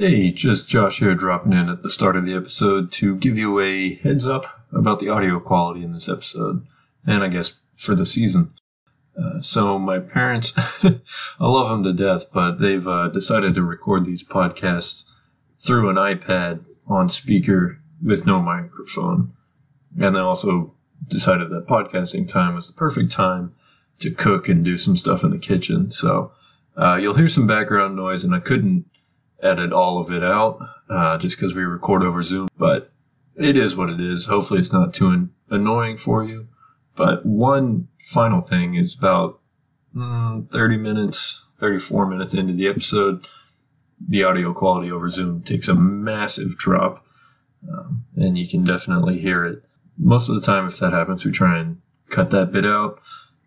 Hey, just Josh here dropping in at the start of the episode to give you a heads up about the audio quality in this episode, and I guess for the season. Uh, so, my parents, I love them to death, but they've uh, decided to record these podcasts through an iPad on speaker with no microphone. And they also decided that podcasting time was the perfect time to cook and do some stuff in the kitchen. So, uh, you'll hear some background noise, and I couldn't edit all of it out uh, just because we record over Zoom. But it is what it is. Hopefully, it's not too an- annoying for you. But one final thing is about mm, 30 minutes, 34 minutes into the episode, the audio quality over Zoom takes a massive drop. Um, and you can definitely hear it. Most of the time, if that happens, we try and cut that bit out.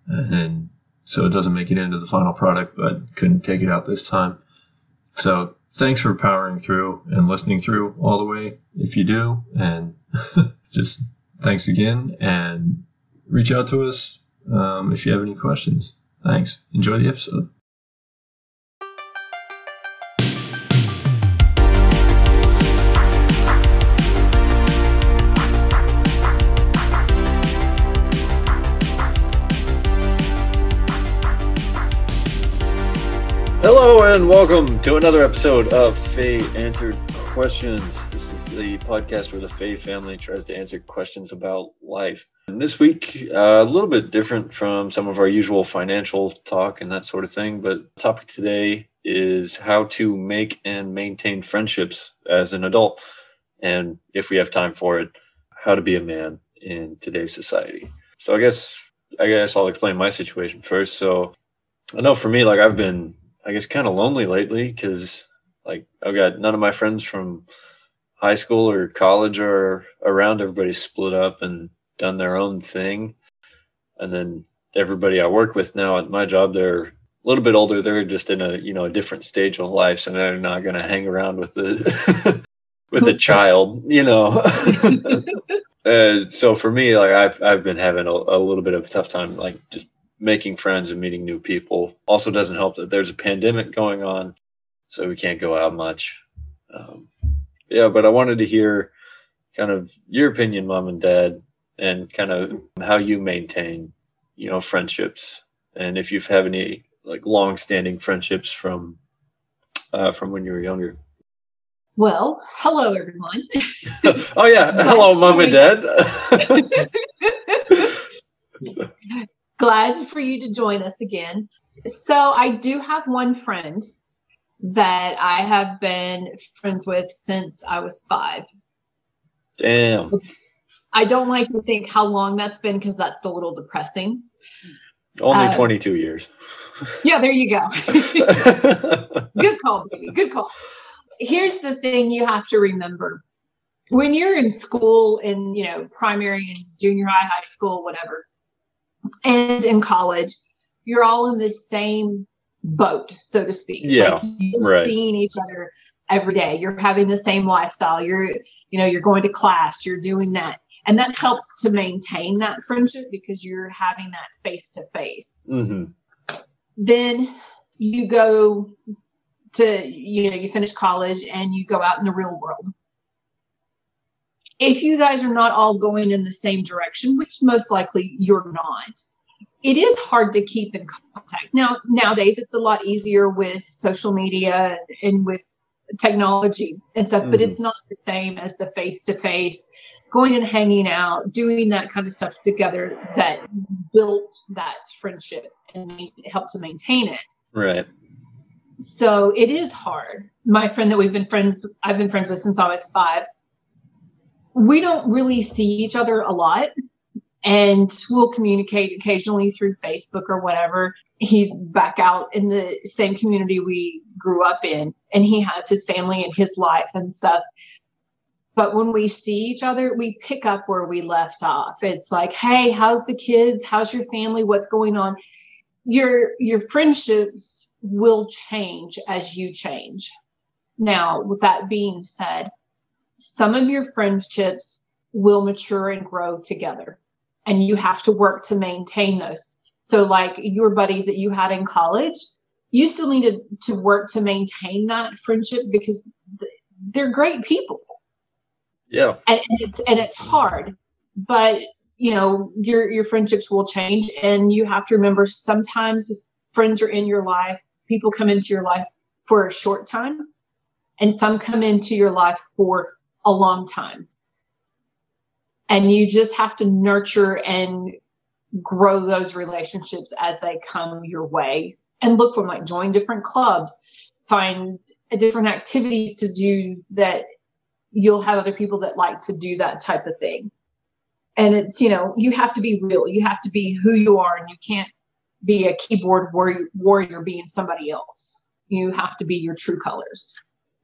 And so it doesn't make it into the final product, but couldn't take it out this time. So thanks for powering through and listening through all the way if you do. And just thanks again and reach out to us um, if you have any questions. Thanks. Enjoy the episode. And welcome to another episode of Faye Answered Questions. This is the podcast where the Faye family tries to answer questions about life. And this week, uh, a little bit different from some of our usual financial talk and that sort of thing, but the topic today is how to make and maintain friendships as an adult. And if we have time for it, how to be a man in today's society. So I guess I guess I'll explain my situation first. So I know for me, like I've been I guess kind of lonely lately because like I've got none of my friends from high school or college are around. Everybody's split up and done their own thing. And then everybody I work with now at my job, they're a little bit older. They're just in a, you know, a different stage of life. So they're not going to hang around with the, with a child, you know? uh, so for me, like I've, I've been having a, a little bit of a tough time, like just making friends and meeting new people. Also, doesn't help that there's a pandemic going on, so we can't go out much. Um, yeah, but I wanted to hear kind of your opinion, mom and dad, and kind of how you maintain, you know, friendships, and if you've have any like long-standing friendships from uh, from when you were younger. Well, hello everyone. oh yeah, hello, mom and dad. glad for you to join us again. So, I do have one friend that I have been friends with since I was five. Damn. I don't like to think how long that's been because that's a little depressing. Only uh, 22 years. Yeah, there you go. Good call, baby. Good call. Here's the thing you have to remember when you're in school in you know primary and junior high high school whatever and in college, you're all in the same boat, so to speak. Yeah. Like you're right. seeing each other every day. You're having the same lifestyle. You're, you know, you're going to class, you're doing that. And that helps to maintain that friendship because you're having that face to face. Then you go to, you know, you finish college and you go out in the real world if you guys are not all going in the same direction, which most likely you're not, it is hard to keep in contact. Now, nowadays it's a lot easier with social media and with technology and stuff, mm-hmm. but it's not the same as the face to face going and hanging out, doing that kind of stuff together that built that friendship and helped to maintain it. Right. So it is hard. My friend that we've been friends, I've been friends with since I was five we don't really see each other a lot and we'll communicate occasionally through Facebook or whatever. He's back out in the same community we grew up in, and he has his family and his life and stuff. But when we see each other, we pick up where we left off. It's like, hey, how's the kids? How's your family? What's going on? Your your friendships will change as you change. Now, with that being said, some of your friendships will mature and grow together and you have to work to maintain those so like your buddies that you had in college you still need to, to work to maintain that friendship because they're great people. Yeah. And, and it's and it's hard. But you know, your your friendships will change and you have to remember sometimes friends are in your life, people come into your life for a short time and some come into your life for a long time. And you just have to nurture and grow those relationships as they come your way and look for them, like join different clubs, find different activities to do that you'll have other people that like to do that type of thing. And it's, you know, you have to be real. You have to be who you are and you can't be a keyboard warrior, warrior being somebody else. You have to be your true colors.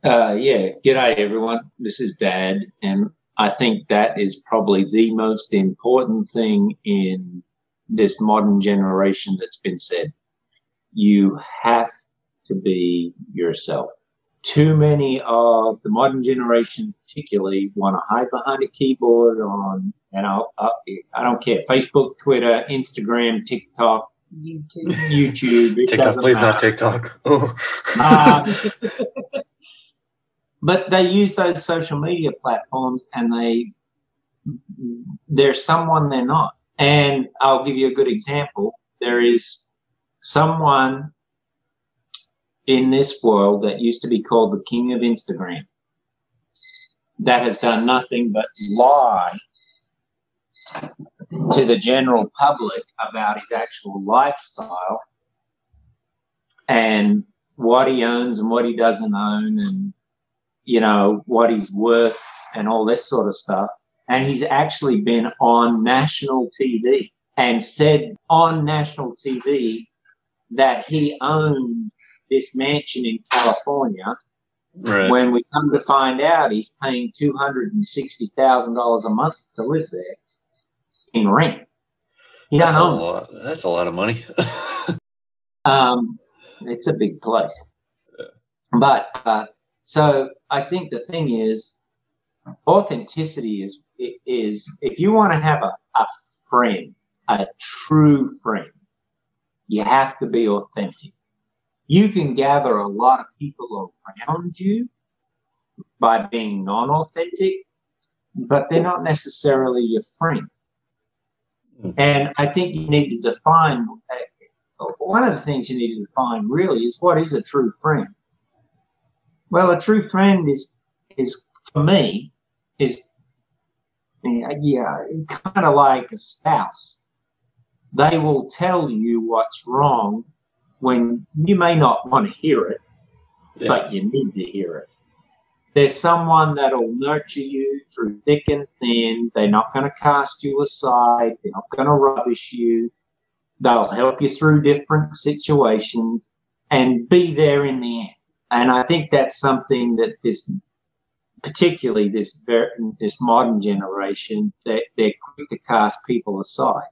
Uh, yeah. G'day, everyone. This is Dad. And I think that is probably the most important thing in this modern generation that's been said. You have to be yourself. Too many of the modern generation, particularly, want to hide behind a keyboard on, and I'll, I'll, I don't care, Facebook, Twitter, Instagram, TikTok, YouTube. YouTube. TikTok, please matter. not TikTok. Oh. Uh, but they use those social media platforms and they they're someone they're not. And i'll give you a good example. There is someone in this world that used to be called the king of instagram that has done nothing but lie to the general public about his actual lifestyle and what he owns and what he doesn't own and you know what he's worth and all this sort of stuff and he's actually been on national tv and said on national tv that he owned this mansion in california Right. when we come to find out he's paying $260000 a month to live there in rent he that's, don't a own it. lot, that's a lot of money. Um, it's a big place. But uh, so I think the thing is, authenticity is is if you want to have a, a friend, a true friend, you have to be authentic. You can gather a lot of people around you by being non-authentic, but they're not necessarily your friend. Hmm. And I think you need to define one of the things you need to define really is what is a true friend. Well, a true friend is is for me is yeah, kind of like a spouse. They will tell you what's wrong when you may not want to hear it, yeah. but you need to hear it. There's someone that'll nurture you through thick and thin. They're not going to cast you aside. They're not going to rubbish you. They'll help you through different situations and be there in the end. And I think that's something that this, particularly this ver- this modern generation, that they're quick to cast people aside.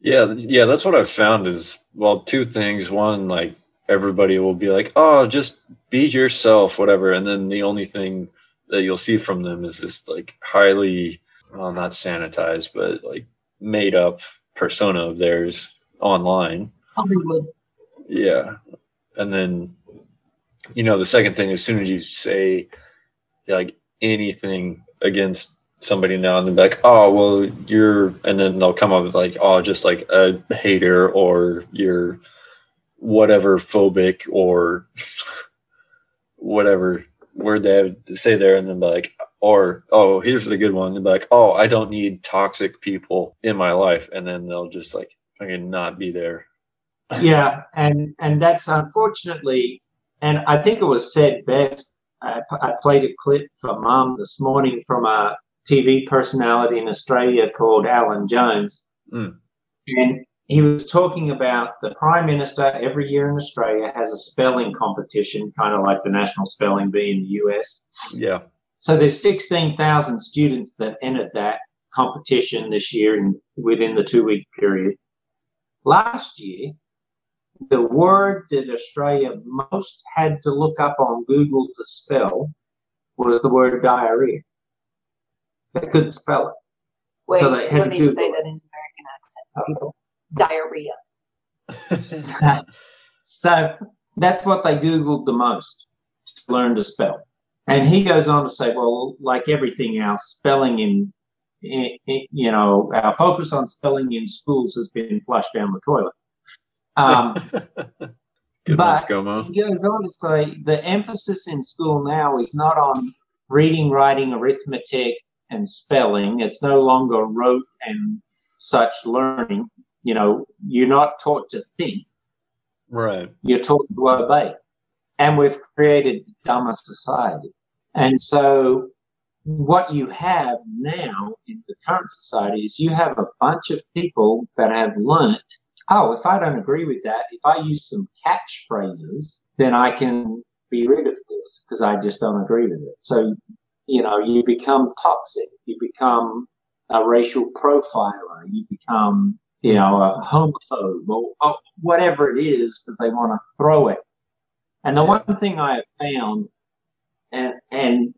Yeah, yeah, that's what I've found is well, two things. One, like everybody will be like, "Oh, just be yourself," whatever, and then the only thing that you'll see from them is this like highly, well, not sanitized, but like made up persona of theirs online. Hollywood. Yeah, and then you know the second thing, as soon as you say like anything against somebody now and then be like, oh well you're and then they'll come up with like, oh just like a hater or you're whatever phobic or whatever word they have to say there and then like or oh here's the good one be like, oh I don't need toxic people in my life and then they'll just like fucking not be there. yeah, and and that's unfortunately, and I think it was said best. I, I played a clip for Mum this morning from a TV personality in Australia called Alan Jones, Mm. and he was talking about the Prime Minister every year in Australia has a spelling competition, kind of like the National Spelling Bee in the US. Yeah. So there's 16,000 students that entered that competition this year in, within the two week period. Last year, the word that Australia most had to look up on Google to spell was the word diarrhea. They couldn't spell it. Wait, So they had let to me Google say that in American accent. Uh-huh. People. Diarrhea. So that's what they Googled the most to learn to spell. And he goes on to say, well, like everything else, spelling in, in, in you know, our focus on spelling in schools has been flushed down the toilet. Um, Good But- one, he goes on to say the emphasis in school now is not on reading, writing, arithmetic, and spelling. It's no longer rote and such learning. You know, you're not taught to think, Right. you're taught to obey. And we've created a dumber society. And so, what you have now in the current society is you have a bunch of people that have learnt oh, if I don't agree with that, if I use some catchphrases, then I can be rid of this because I just don't agree with it. So, you know, you become toxic, you become a racial profiler, you become, you know, a homophobe or, or whatever it is that they want to throw it. And the one thing I have found, and and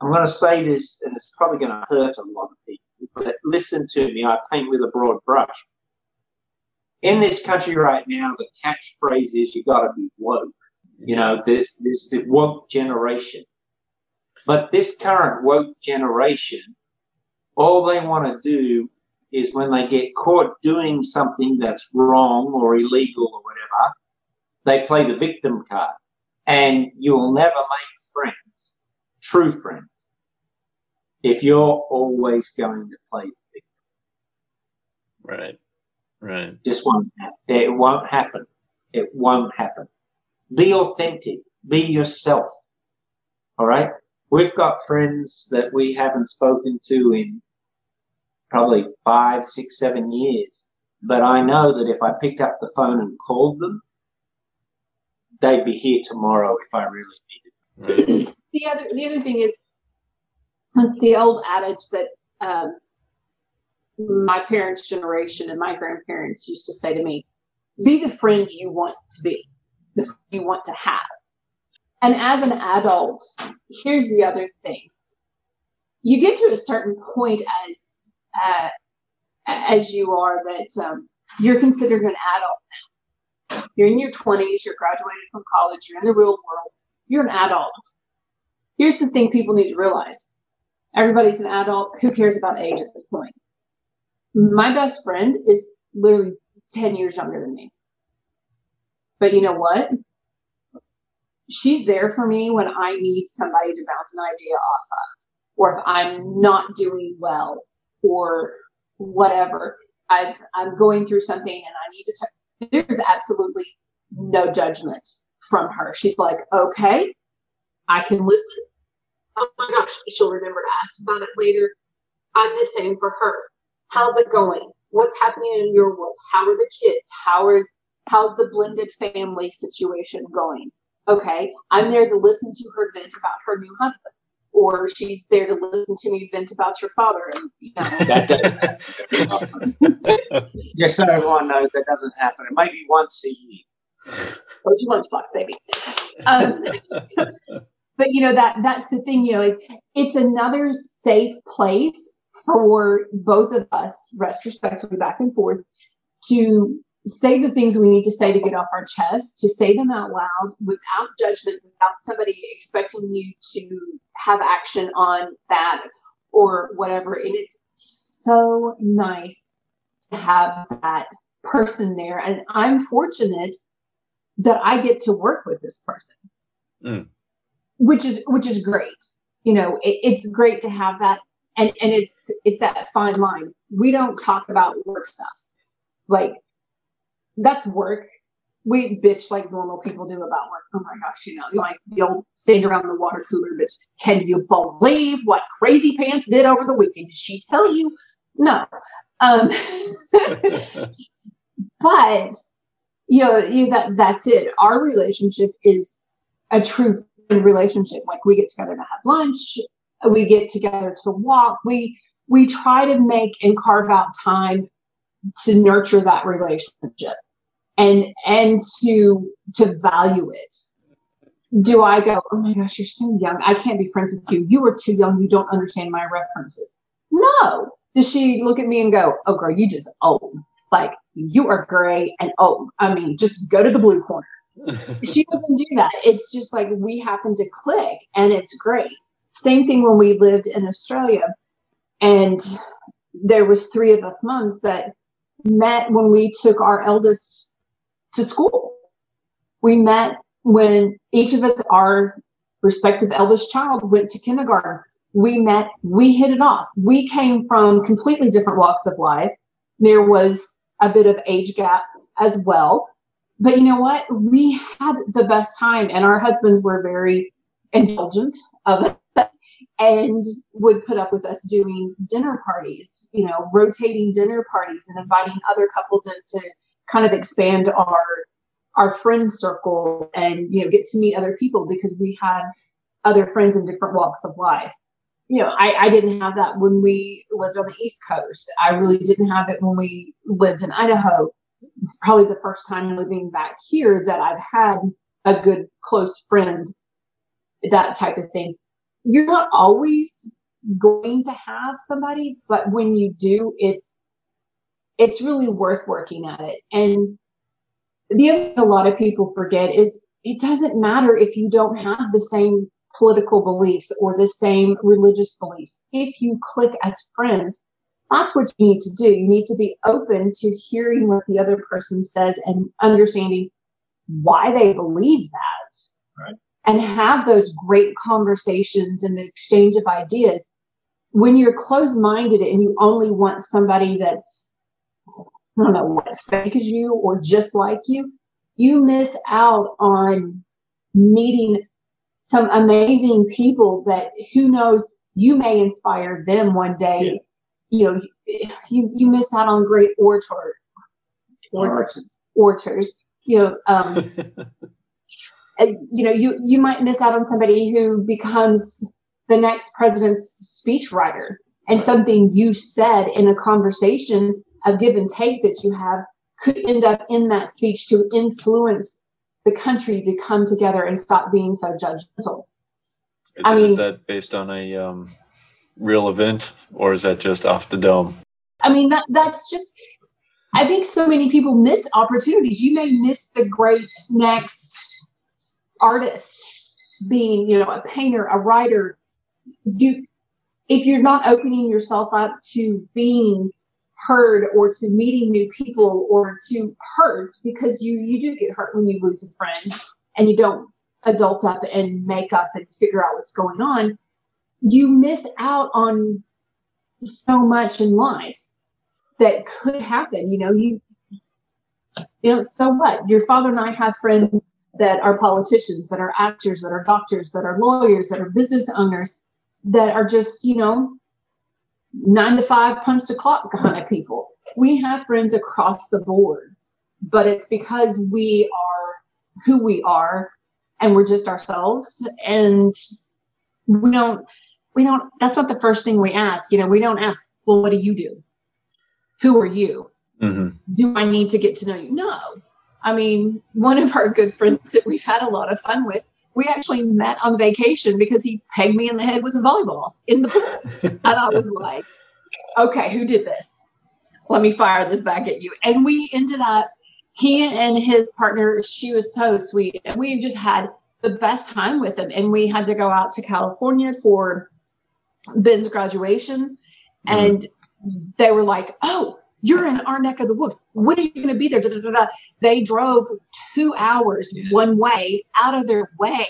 I'm going to say this, and it's probably going to hurt a lot of people, but listen to me. I paint with a broad brush. In this country right now, the catchphrase is "you got to be woke." You know, this there's the woke generation, but this current woke generation, all they want to do is when they get caught doing something that's wrong or illegal or whatever, they play the victim card. And you'll never make friends, true friends, if you're always going to play the victim. Right. Right. Just won't happen. It won't happen. It won't happen. Be authentic. Be yourself. All right. We've got friends that we haven't spoken to in probably five, six, seven years. But I know that if I picked up the phone and called them, they'd be here tomorrow if I really needed. Right. the other the other thing is it's the old adage that um, my parents' generation and my grandparents used to say to me, "Be the friend you want to be, the friend you want to have." And as an adult, here's the other thing: you get to a certain point as uh, as you are that um, you're considered an adult now. You're in your 20s, you're graduated from college, you're in the real world, you're an adult. Here's the thing people need to realize everybody's an adult. Who cares about age at this point? My best friend is literally 10 years younger than me. But you know what? She's there for me when I need somebody to bounce an idea off of, or if I'm not doing well, or whatever. I've, I'm going through something and I need to. There's absolutely no judgment from her. She's like, okay, I can listen. Oh my gosh, she'll remember to ask about it later. I'm the same for her. How's it going? What's happening in your world? How are the kids? How is how's the blended family situation going? Okay, I'm there to listen to her vent about her new husband, or she's there to listen to me vent about your father. And you know, That doesn't Just so everyone knows that doesn't happen. Maybe once a year. or you lunchbox, baby. Um, but you know that that's the thing. You know, like, it's another safe place for both of us, retrospectively back and forth, to say the things we need to say to get off our chest, to say them out loud without judgment, without somebody expecting you to have action on that or whatever. And it's so nice to have that person there. And I'm fortunate that I get to work with this person, Mm. which is which is great. You know, it, it's great to have that, and and it's it's that fine line. We don't talk about work stuff, like that's work. We bitch like normal people do about work. Oh my gosh, you know, like you'll stand around the water cooler bitch. Can you believe what Crazy Pants did over the weekend? Did she tell you? No. Um, but you know, you, that that's it. Our relationship is a true relationship. Like we get together to have lunch, we get together to walk. We we try to make and carve out time to nurture that relationship and and to to value it. Do I go, oh my gosh, you're so young. I can't be friends with you. You are too young. You don't understand my references. No. Does she look at me and go, oh girl, you just old? like you are gray and old I mean, just go to the blue corner. she doesn't do that. It's just like we happen to click and it's great. Same thing when we lived in Australia and there was three of us moms that met when we took our eldest to school. We met when each of us, our respective eldest child, went to kindergarten. We met, we hit it off. We came from completely different walks of life. There was a bit of age gap as well. But you know what? We had the best time, and our husbands were very indulgent of and would put up with us doing dinner parties, you know, rotating dinner parties and inviting other couples in to kind of expand our our friend circle and you know get to meet other people because we had other friends in different walks of life. You know I, I didn't have that when we lived on the east coast. I really didn't have it when we lived in idaho. It's probably the first time living back here that i've had a good close friend that type of thing you're not always going to have somebody but when you do it's it's really worth working at it and the other thing a lot of people forget is it doesn't matter if you don't have the same political beliefs or the same religious beliefs. If you click as friends, that's what you need to do. You need to be open to hearing what the other person says and understanding why they believe that. Right. And have those great conversations and the exchange of ideas. When you're closed minded and you only want somebody that's I don't know what fake as you or just like you, you miss out on meeting some amazing people that who knows you may inspire them one day. Yeah. You know, you you miss out on great orator, orators, orators. You know, um, you know, you you might miss out on somebody who becomes the next president's speechwriter, and something you said in a conversation a give and take that you have could end up in that speech to influence the country to come together and stop being so judgmental. Is, I mean, is that based on a um, real event or is that just off the dome? I mean, that that's just. I think so many people miss opportunities. You may miss the great next artist being, you know, a painter, a writer. You, if you're not opening yourself up to being heard or to meeting new people or to hurt because you you do get hurt when you lose a friend and you don't adult up and make up and figure out what's going on you miss out on so much in life that could happen you know you you know so what your father and i have friends that are politicians that are actors that are doctors that are lawyers that are business owners that are just you know nine to five punch the clock kind of people. We have friends across the board, but it's because we are who we are and we're just ourselves. And we don't, we don't, that's not the first thing we ask. You know, we don't ask, well, what do you do? Who are you? Mm-hmm. Do I need to get to know you? No. I mean, one of our good friends that we've had a lot of fun with we actually met on vacation because he pegged me in the head with a volleyball in the pool. and I was like, okay, who did this? Let me fire this back at you. And we ended up, he and his partner, she was so sweet. And we just had the best time with him. And we had to go out to California for Ben's graduation. Mm-hmm. And they were like, oh, you're in our neck of the woods. When are you going to be there? Da, da, da, they drove two hours yeah. one way out of their way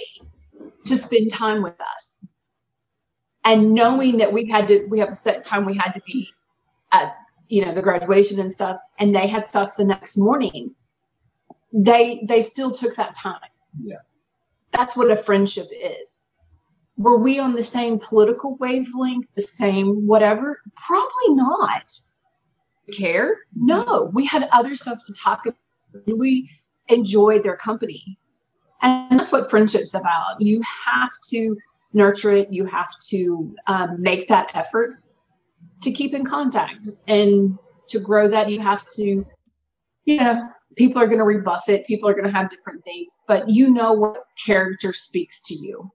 to spend time with us. And knowing that we had to, we have a set time we had to be at, you know, the graduation and stuff, and they had stuff the next morning. They they still took that time. Yeah. That's what a friendship is. Were we on the same political wavelength, the same whatever? Probably not care? No, we had other stuff to talk about. We enjoyed their company. And that's what friendship's about. You have to nurture it, you have to um, make that effort to keep in contact. And to grow that, you have to, yeah, people are going to rebuff it, people are going to have different things, but you know what character speaks to you.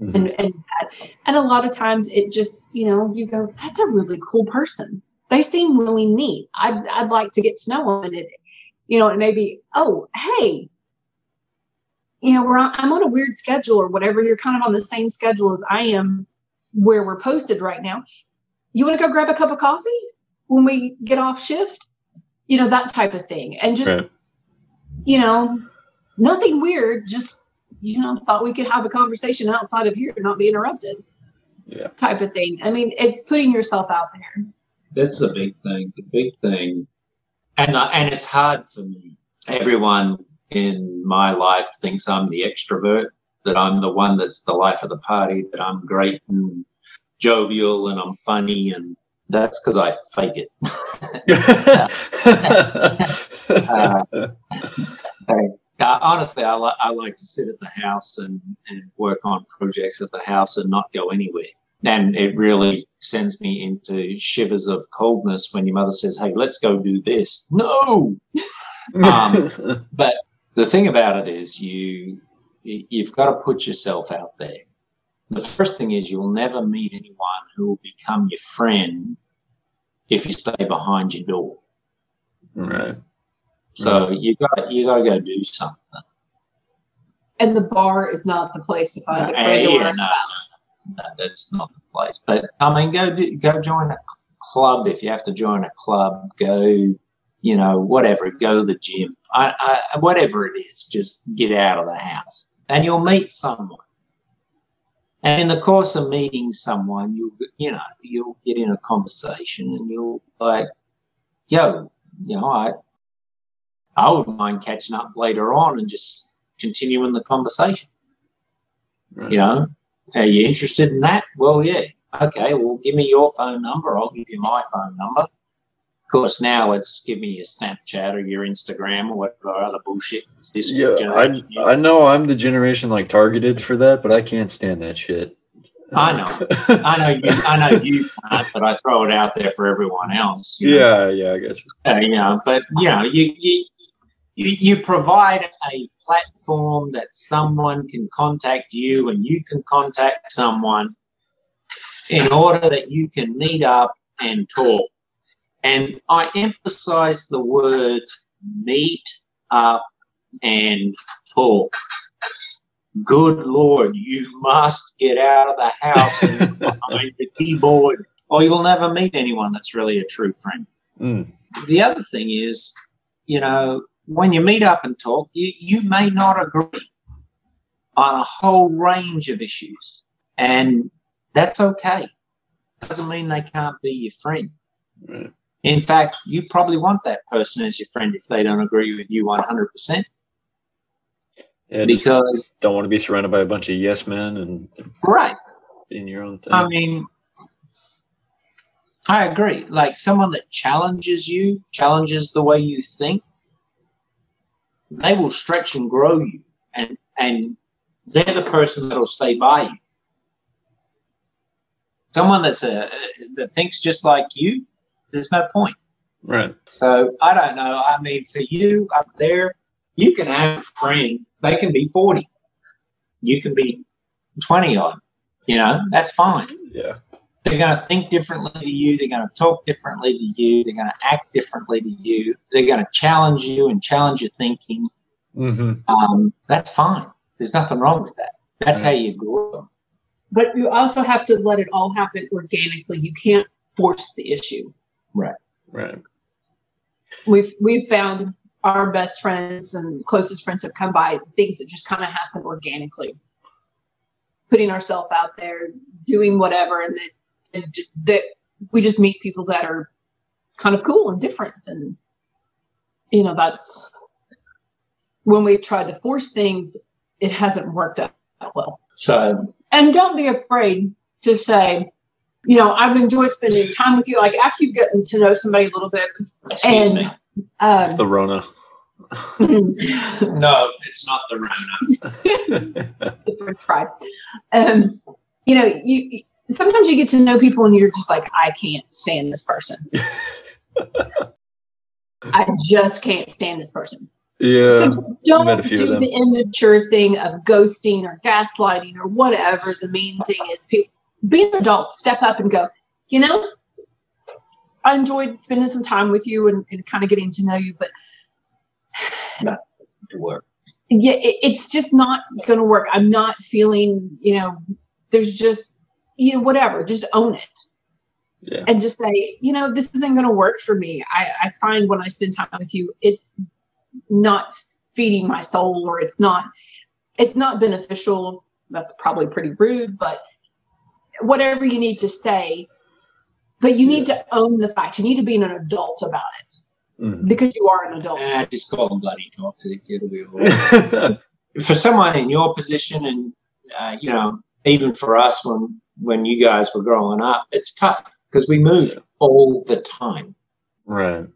Mm-hmm. And, and and a lot of times it just you know you go that's a really cool person they seem really neat. I'd, I'd like to get to know them. And it, you know, it may be, oh, hey, you know, we're on, I'm on a weird schedule or whatever. You're kind of on the same schedule as I am where we're posted right now. You want to go grab a cup of coffee when we get off shift? You know, that type of thing. And just, right. you know, nothing weird, just, you know, thought we could have a conversation outside of here, not be interrupted. Yeah. Type of thing. I mean, it's putting yourself out there. That's the big thing. The big thing. And, and it's hard for me. Everyone in my life thinks I'm the extrovert, that I'm the one that's the life of the party, that I'm great and jovial and I'm funny, and that's because I fake it. uh, uh, honestly, I, li- I like to sit at the house and, and work on projects at the house and not go anywhere. And it really sends me into shivers of coldness when your mother says, Hey, let's go do this. No. um, but the thing about it is you you've got to put yourself out there. The first thing is you'll never meet anyone who will become your friend if you stay behind your door. Right. So right. you got you got to go do something. And the bar is not the place to find a friend or a spouse. No, that's not the place. But I mean, go go join a club if you have to join a club. Go you know, whatever, go to the gym, I, I, whatever it is, just get out of the house and you'll meet someone. And in the course of meeting someone, you you know, you'll get in a conversation and you'll like, yo, you know, I I wouldn't mind catching up later on and just continuing the conversation. Right. You know, are you interested in that? Well, yeah. Okay, well, give me your phone number. I'll give you my phone number. Of course, now it's give me your Snapchat or your Instagram or whatever other bullshit. This yeah, I, I know I'm the generation like targeted for that, but I can't stand that shit. I know, I know, you, I know you can't, but I throw it out there for everyone else. yeah, know? yeah, I guess. you. Uh, you know, but you know, you, you you you provide a platform that someone can contact you, and you can contact someone in order that you can meet up and talk and I emphasize the words meet up and talk. Good Lord, you must get out of the house and behind the keyboard, or you'll never meet anyone that's really a true friend. Mm. The other thing is, you know, when you meet up and talk, you, you may not agree on a whole range of issues. And that's okay. Doesn't mean they can't be your friend. Right. In fact, you probably want that person as your friend if they don't agree with you 100%. Yeah, because don't want to be surrounded by a bunch of yes men and right in your own thing. I mean, I agree. Like someone that challenges you, challenges the way you think, they will stretch and grow you, and and they're the person that'll stay by you. Someone that's a that thinks just like you, there's no point. Right. So I don't know. I mean, for you up there, you can have a friend. They can be 40. You can be 20 on. You know, that's fine. Yeah. They're going to think differently to you. They're going to talk differently to you. They're going to act differently to you. They're going to challenge you and challenge your thinking. Mm-hmm. Um, that's fine. There's nothing wrong with that. That's right. how you grow. But you also have to let it all happen organically. You can't force the issue. Right. Right. We've we've found our best friends and closest friends have come by things that just kind of happen organically. Putting ourselves out there, doing whatever, and that and that we just meet people that are kind of cool and different, and you know that's when we've tried to force things, it hasn't worked out well. So, and don't be afraid to say, you know, I've enjoyed spending time with you. Like after you've gotten to know somebody a little bit, Excuse and me. Um, it's the Rona. no, it's not the Rona. it's the French fry. Um, you know, you sometimes you get to know people and you're just like, I can't stand this person. I just can't stand this person. Yeah. So don't do the immature thing of ghosting or gaslighting or whatever. The main thing is people be an adult, step up and go, you know, I enjoyed spending some time with you and, and kind of getting to know you, but to work. yeah, it, it's just not going to work. I'm not feeling, you know, there's just, you know, whatever, just own it Yeah. and just say, you know, this isn't going to work for me. I, I find when I spend time with you, it's not feeding my soul or it's not, it's not beneficial. That's probably pretty rude, but whatever you need to say, but you need to own the fact. You need to be an adult about it Mhm. because you are an adult. Just call them bloody toxic. It'll be all right. for someone in your position, and uh, you know, even for us when when you guys were growing up, it's tough because we moved all the time, right.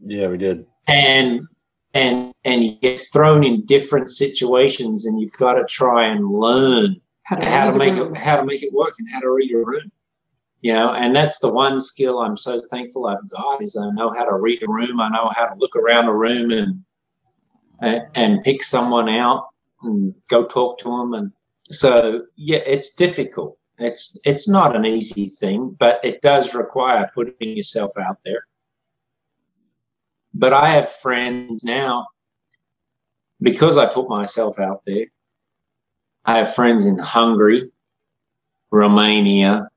Yeah, we did. and and and you get thrown in different situations, and you've got to try and learn How to, how to make room. it how to make it work and how to read a room. You know, and that's the one skill I'm so thankful I've got is I know how to read a room. I know how to look around a room and and, and pick someone out and go talk to them. And so yeah, it's difficult. It's it's not an easy thing, but it does require putting yourself out there. But I have friends now because I put myself out there. I have friends in Hungary, Romania,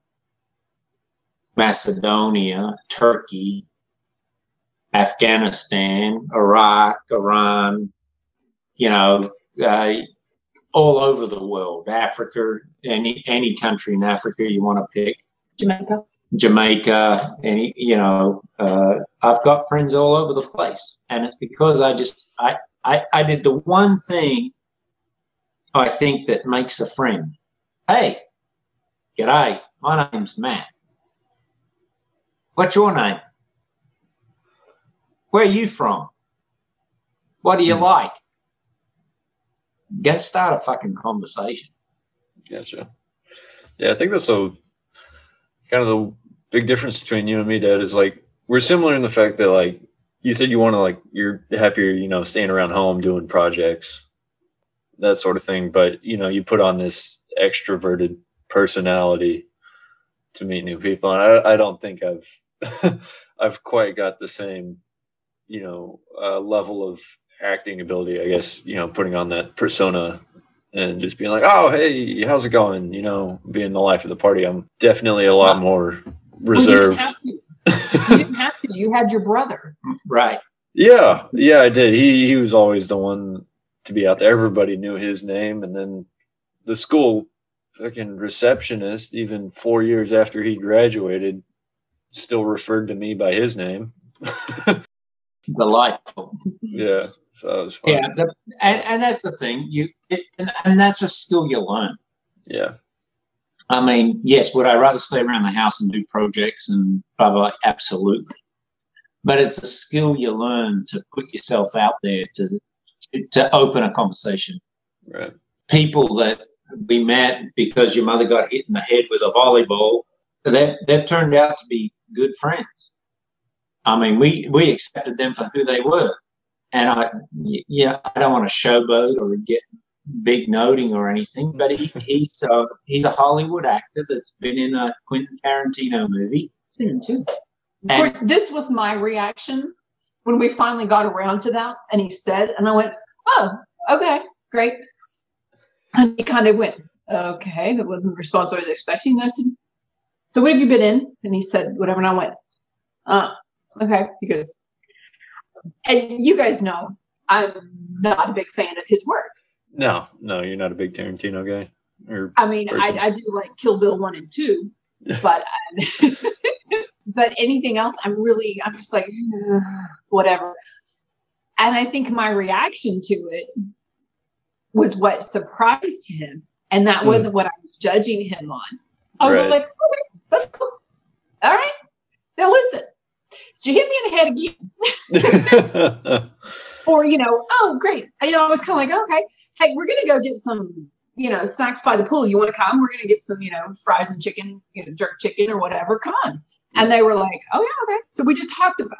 Macedonia, Turkey, Afghanistan, Iraq, Iran, you know, uh, all over the world, Africa, any any country in Africa you want to pick, Jamaica. Jamaica, any you know, uh, I've got friends all over the place, and it's because I just I I, I did the one thing I think that makes a friend. Hey, g'day, my name's Matt. What's your name? Where are you from? What do you Hmm. like? Go start a fucking conversation. Gotcha. Yeah, I think that's a kind of the big difference between you and me, Dad, is like we're similar in the fact that like you said you want to like you're happier, you know, staying around home doing projects, that sort of thing. But you know, you put on this extroverted personality to meet new people, and I, I don't think I've I've quite got the same, you know, uh, level of acting ability. I guess you know, putting on that persona and just being like, "Oh, hey, how's it going?" You know, being the life of the party. I'm definitely a lot more reserved. Well, you, didn't have to. you didn't have to. You had your brother. Right. yeah, yeah, I did. He he was always the one to be out there. Everybody knew his name, and then the school fucking receptionist, even four years after he graduated, still referred to me by his name. Delightful. yeah, so that was fun. Yeah. The, and, and that's the thing. You it, and, and that's a skill you learn. yeah, I mean, yes, would I rather stay around the house and do projects and blah blah? Absolutely. But it's a skill you learn to put yourself out there to to open a conversation. right. People that we met because your mother got hit in the head with a volleyball, they've, they've turned out to be good friends. I mean, we, we accepted them for who they were. And I, yeah, I don't want to showboat or get big noting or anything, but he, he's, a, he's a Hollywood actor that's been in a Quentin Tarantino movie. He's been in two. Of course, this was my reaction when we finally got around to that, and he said, and I went, "Oh, okay, great." And he kind of went, "Okay, that wasn't the response I was expecting." And I said, "So what have you been in?" And he said, "Whatever." And I went, "Uh, okay." He goes, and you guys know I'm not a big fan of his works. No, no, you're not a big Tarantino guy. Or I mean, I, I do like Kill Bill one and two, but but anything else, I'm really, I'm just like whatever. And I think my reaction to it was what surprised him, and that Hmm. wasn't what I was judging him on. I was Right. like, okay, that's cool. All right, now listen, did you hit me in the head again? or you know, oh great. You know, I was kind of like, okay, hey, we're gonna go get some, you know, snacks by the pool. You want to come? We're gonna get some, you know, fries and chicken, you know, jerk chicken or whatever. Come on. And they were like, oh yeah, okay. So we just talked about,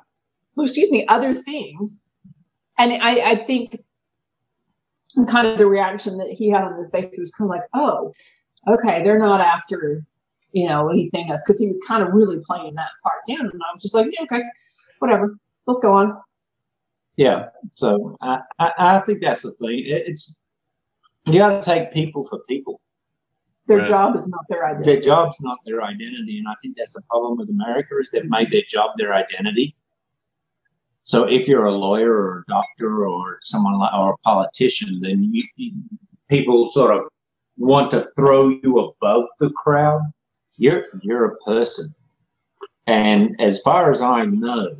well, excuse me, other things. And I, I think kind of the reaction that he had on his face was kind of like, oh, okay, they're not after you know, anything do you think us? Because he was kind of really playing that part down. And I was just like, yeah, okay, whatever. Let's go on. Yeah. So I, I, I think that's the thing. It, it's you got to take people for people. Their Right. job is not their identity. Their job's not their identity, and I think that's the problem with America is they've made their job their identity. So if you're a lawyer or a doctor or someone like or a politician, then you, you, people sort of want to throw you above the crowd. You're you're a person, and as far as I know,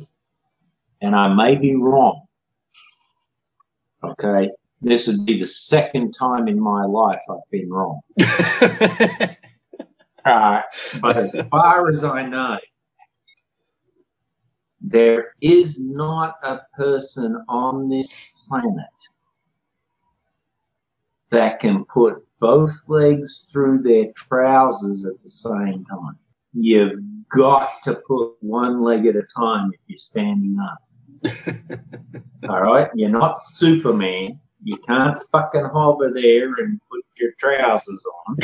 and I may be wrong. Okay, this would be the second time in my life I've been wrong. Uh, but as far as I know, there is not a person on this planet that can put both legs through their trousers at the same time. You've got to put one leg at a time if you're standing up. All right? You're not Superman. You can't fucking hover there and put your trousers on.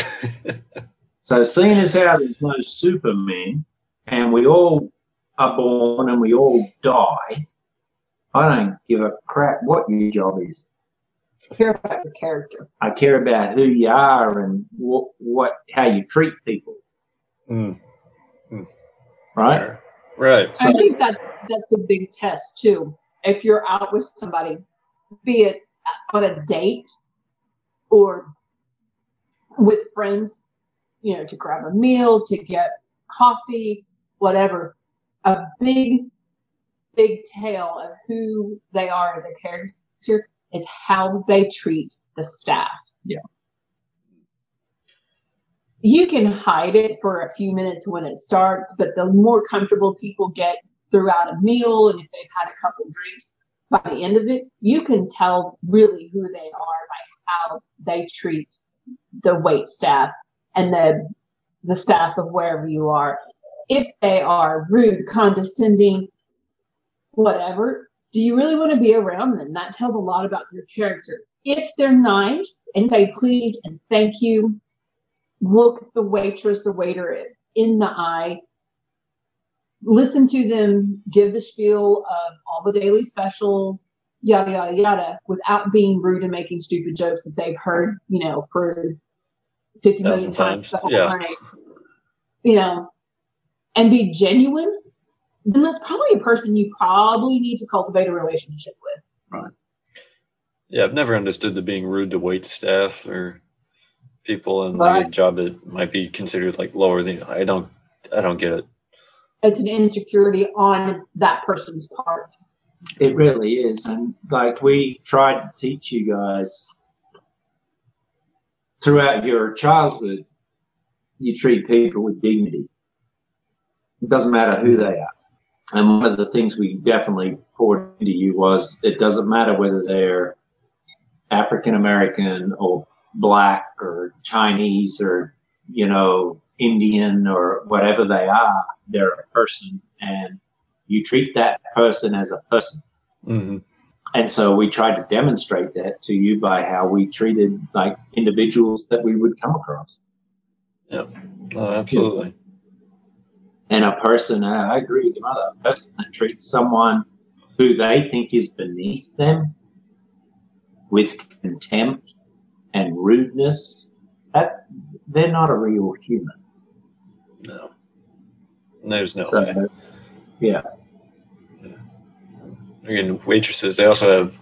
So, seeing as how there's no Superman, and we all are born and we all die, I don't give a crap what your job is. Care about your character. I care about who you are and what, what how you treat people, Mm, right? right. I think that's that's a big test too. If you're out with somebody, be it on a date or with friends, you know, to grab a meal, to get coffee, whatever. A big, big tale of who they are as a character is how they treat the staff. Yeah. You can hide it for a few minutes when it starts, but the more comfortable people get throughout a meal and if they've had a couple drinks, by the end of it, you can tell really who they are by how they treat the wait staff and the the staff of wherever you are. If they are rude, condescending, whatever, do you really want to be around them? That tells a lot about your character. If they're nice and say please and thank you, look the waitress or waiter in the eye, listen to them give the spiel of all the daily specials, yada yada yada, without being rude and making stupid jokes that they've heard, you know, for fifty million Thousand times times, the whole yeah. night. You know, and be genuine, then that's probably a person you probably need to cultivate a relationship with. Right. Yeah, I've never understood the being rude to wait staff or people in Right. a job that might be considered like lower than I don't I don't get it. It's an insecurity on that person's part. It really is. And like we tried to teach you guys throughout your childhood, you treat people with dignity. It doesn't matter who they are. And one of the things we definitely poured into you was it doesn't matter whether they're African American or black or Chinese or, you know, Indian or whatever they are, they're a person and you treat that person as a person. hmm And so we tried to demonstrate that to you by how we treated like individuals that we would come across. Oh, absolutely. And a person, I agree with your mother, a person that treats someone who they think is beneath them with contempt and rudeness, that they're not a real human. No. There's no way. So, yeah, Again, waitresses, they also have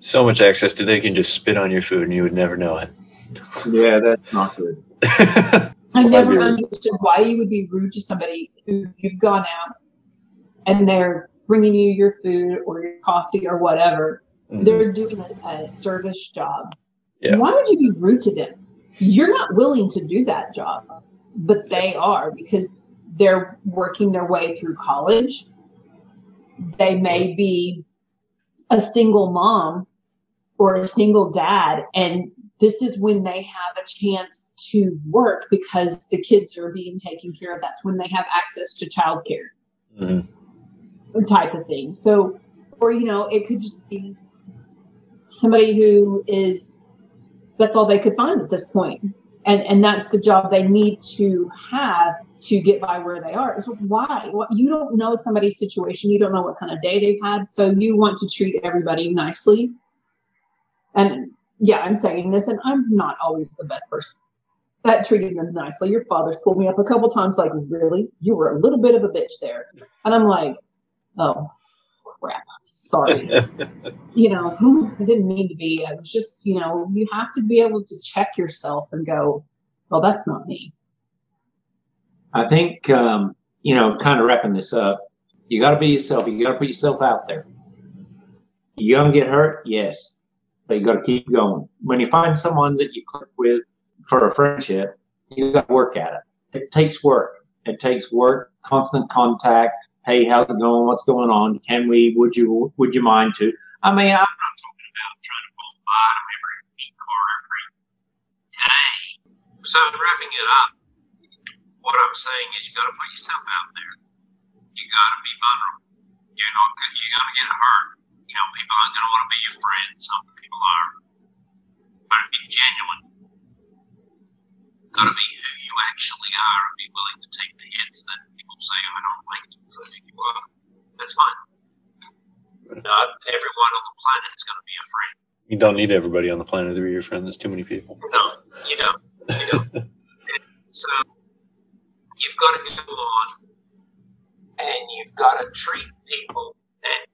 so much access to they can just spit on your food and you would never know it. yeah, that's not good. I never understood why you would be rude to somebody who you've gone out and they're bringing you your food or your coffee or whatever. Mhm. They're doing a, a service job. Yeah. Why would you be rude to them? You're not willing to do that job, but they are because they're working their way through college. They may be a single mom or a single dad, and this is when they have a chance to work because the kids are being taken care of. That's when they have access to childcare Mhm. type of thing. So, or you know, it could just be somebody who is that's all they could find at this point. and and that's the job they need to have to get by where they are. So why? Well, you don't know somebody's situation. You don't know what kind of day they've had. So you want to treat everybody nicely. And yeah, I'm saying this, and I'm not always the best person at treating them nicely. Your father's pulled me up a couple times, like, really? You were a little bit of a bitch there. And I'm like, oh, crap. Sorry. you know, I didn't mean to be. I was just, you know, you have to be able to check yourself and go, well, that's not me. I think, um, you know, kind of wrapping this up, you got to be yourself. You got to put yourself out there. You gonna get hurt? Yes. But you got to keep going. When you find someone that you click with for a friendship, you got to work at it. It takes work. It takes work, constant contact, hey, how's it going? What's going on? Can we? Would you? Would you mind to? I mean, I'm not talking about trying to bombard them every week or every day. So wrapping it up, what I'm saying is you got to put yourself out there. You got to be vulnerable. You're not. You're to get hurt. You know, people aren't to want to be your friend. Some people are, but be genuine. Got to be who you actually are and be willing to take the hits that people say, I don't like you for who you are. That's fine. Not everyone on the planet is going to be a friend. You don't need everybody on the planet to be your friend. There's too many people. No, you don't. You don't. so you've got to go on and you've got to treat people. And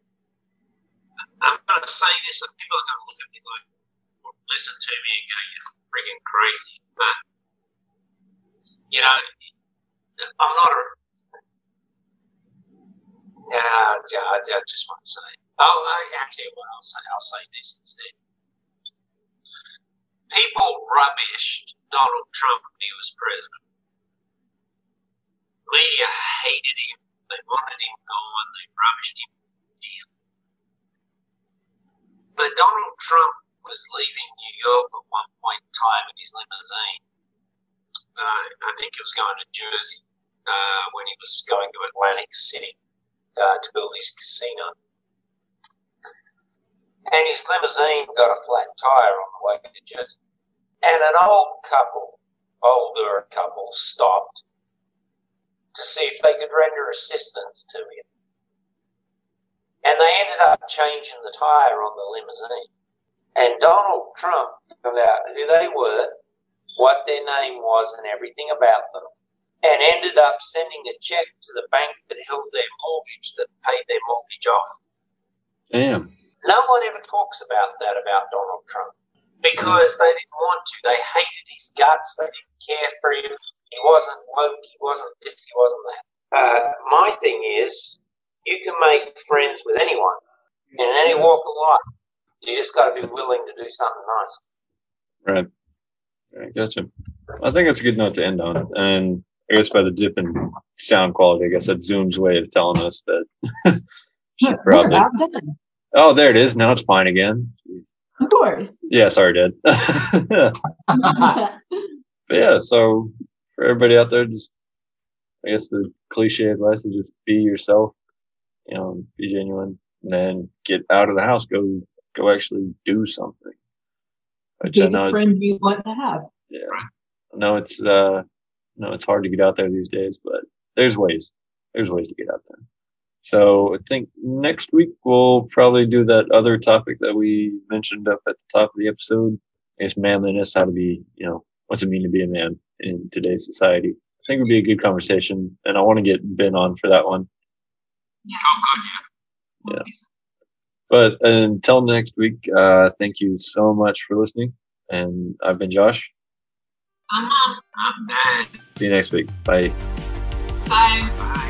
I'm going to say this, and people are going to look at me like, listen to me and go, you're freaking crazy. But, you know, I'm not a yeah, I, just want to say. Oh, actually, what I'll say, I'll say this instead. People rubbished Donald Trump when he was president. Media hated him. They wanted him gone. They rubbished him down. But Donald Trump was leaving New York at one point in time in his limousine. Uh, I think he was going to Jersey uh, when he was going to Atlantic City uh, to build his casino. And his limousine got a flat tire on the way to Jersey. And an old couple, older couple, stopped to see if they could render assistance to him. And they ended up changing the tire on the limousine. And Donald Trump found out who they were, what their name was, and everything about them and ended up sending a check to the bank that held their mortgage that paid their mortgage off. Damn. No one ever talks about that about Donald Trump because they didn't want to. They hated his guts. They didn't care for him. He wasn't woke. He wasn't this. He wasn't that. Uh, my thing is, you can make friends with anyone in any walk of life. You just got to be willing to do something nice. Right. Right. Gotcha. I think that's a good note to end on. And I guess by the dip in sound quality, I guess that's Zoom's way of telling us that. probably. Oh, there it is. Now it's fine again. Jeez. Of course. Yeah, sorry, Dad. but yeah, so for everybody out there, just I guess the cliche advice is just be yourself, you know, be genuine, and then get out of the house. Go, go actually do something. Which be the friend you want to have. Yeah, I know it's uh, know it's hard to get out there these days, but there's ways. There's ways to get out there. So I think next week we'll probably do that other topic that we mentioned up at the top of the episode. It's manliness, how to be, you know, what's it mean to be a man in today's society. I think it would be a good conversation, and I want to get Ben on for that one. Yeah. Oh, good, yeah. Yeah. But until next week, uh, thank you so much for listening. And I've been Josh. I'm on. I'm mad. See you next week. Bye. Bye. Bye.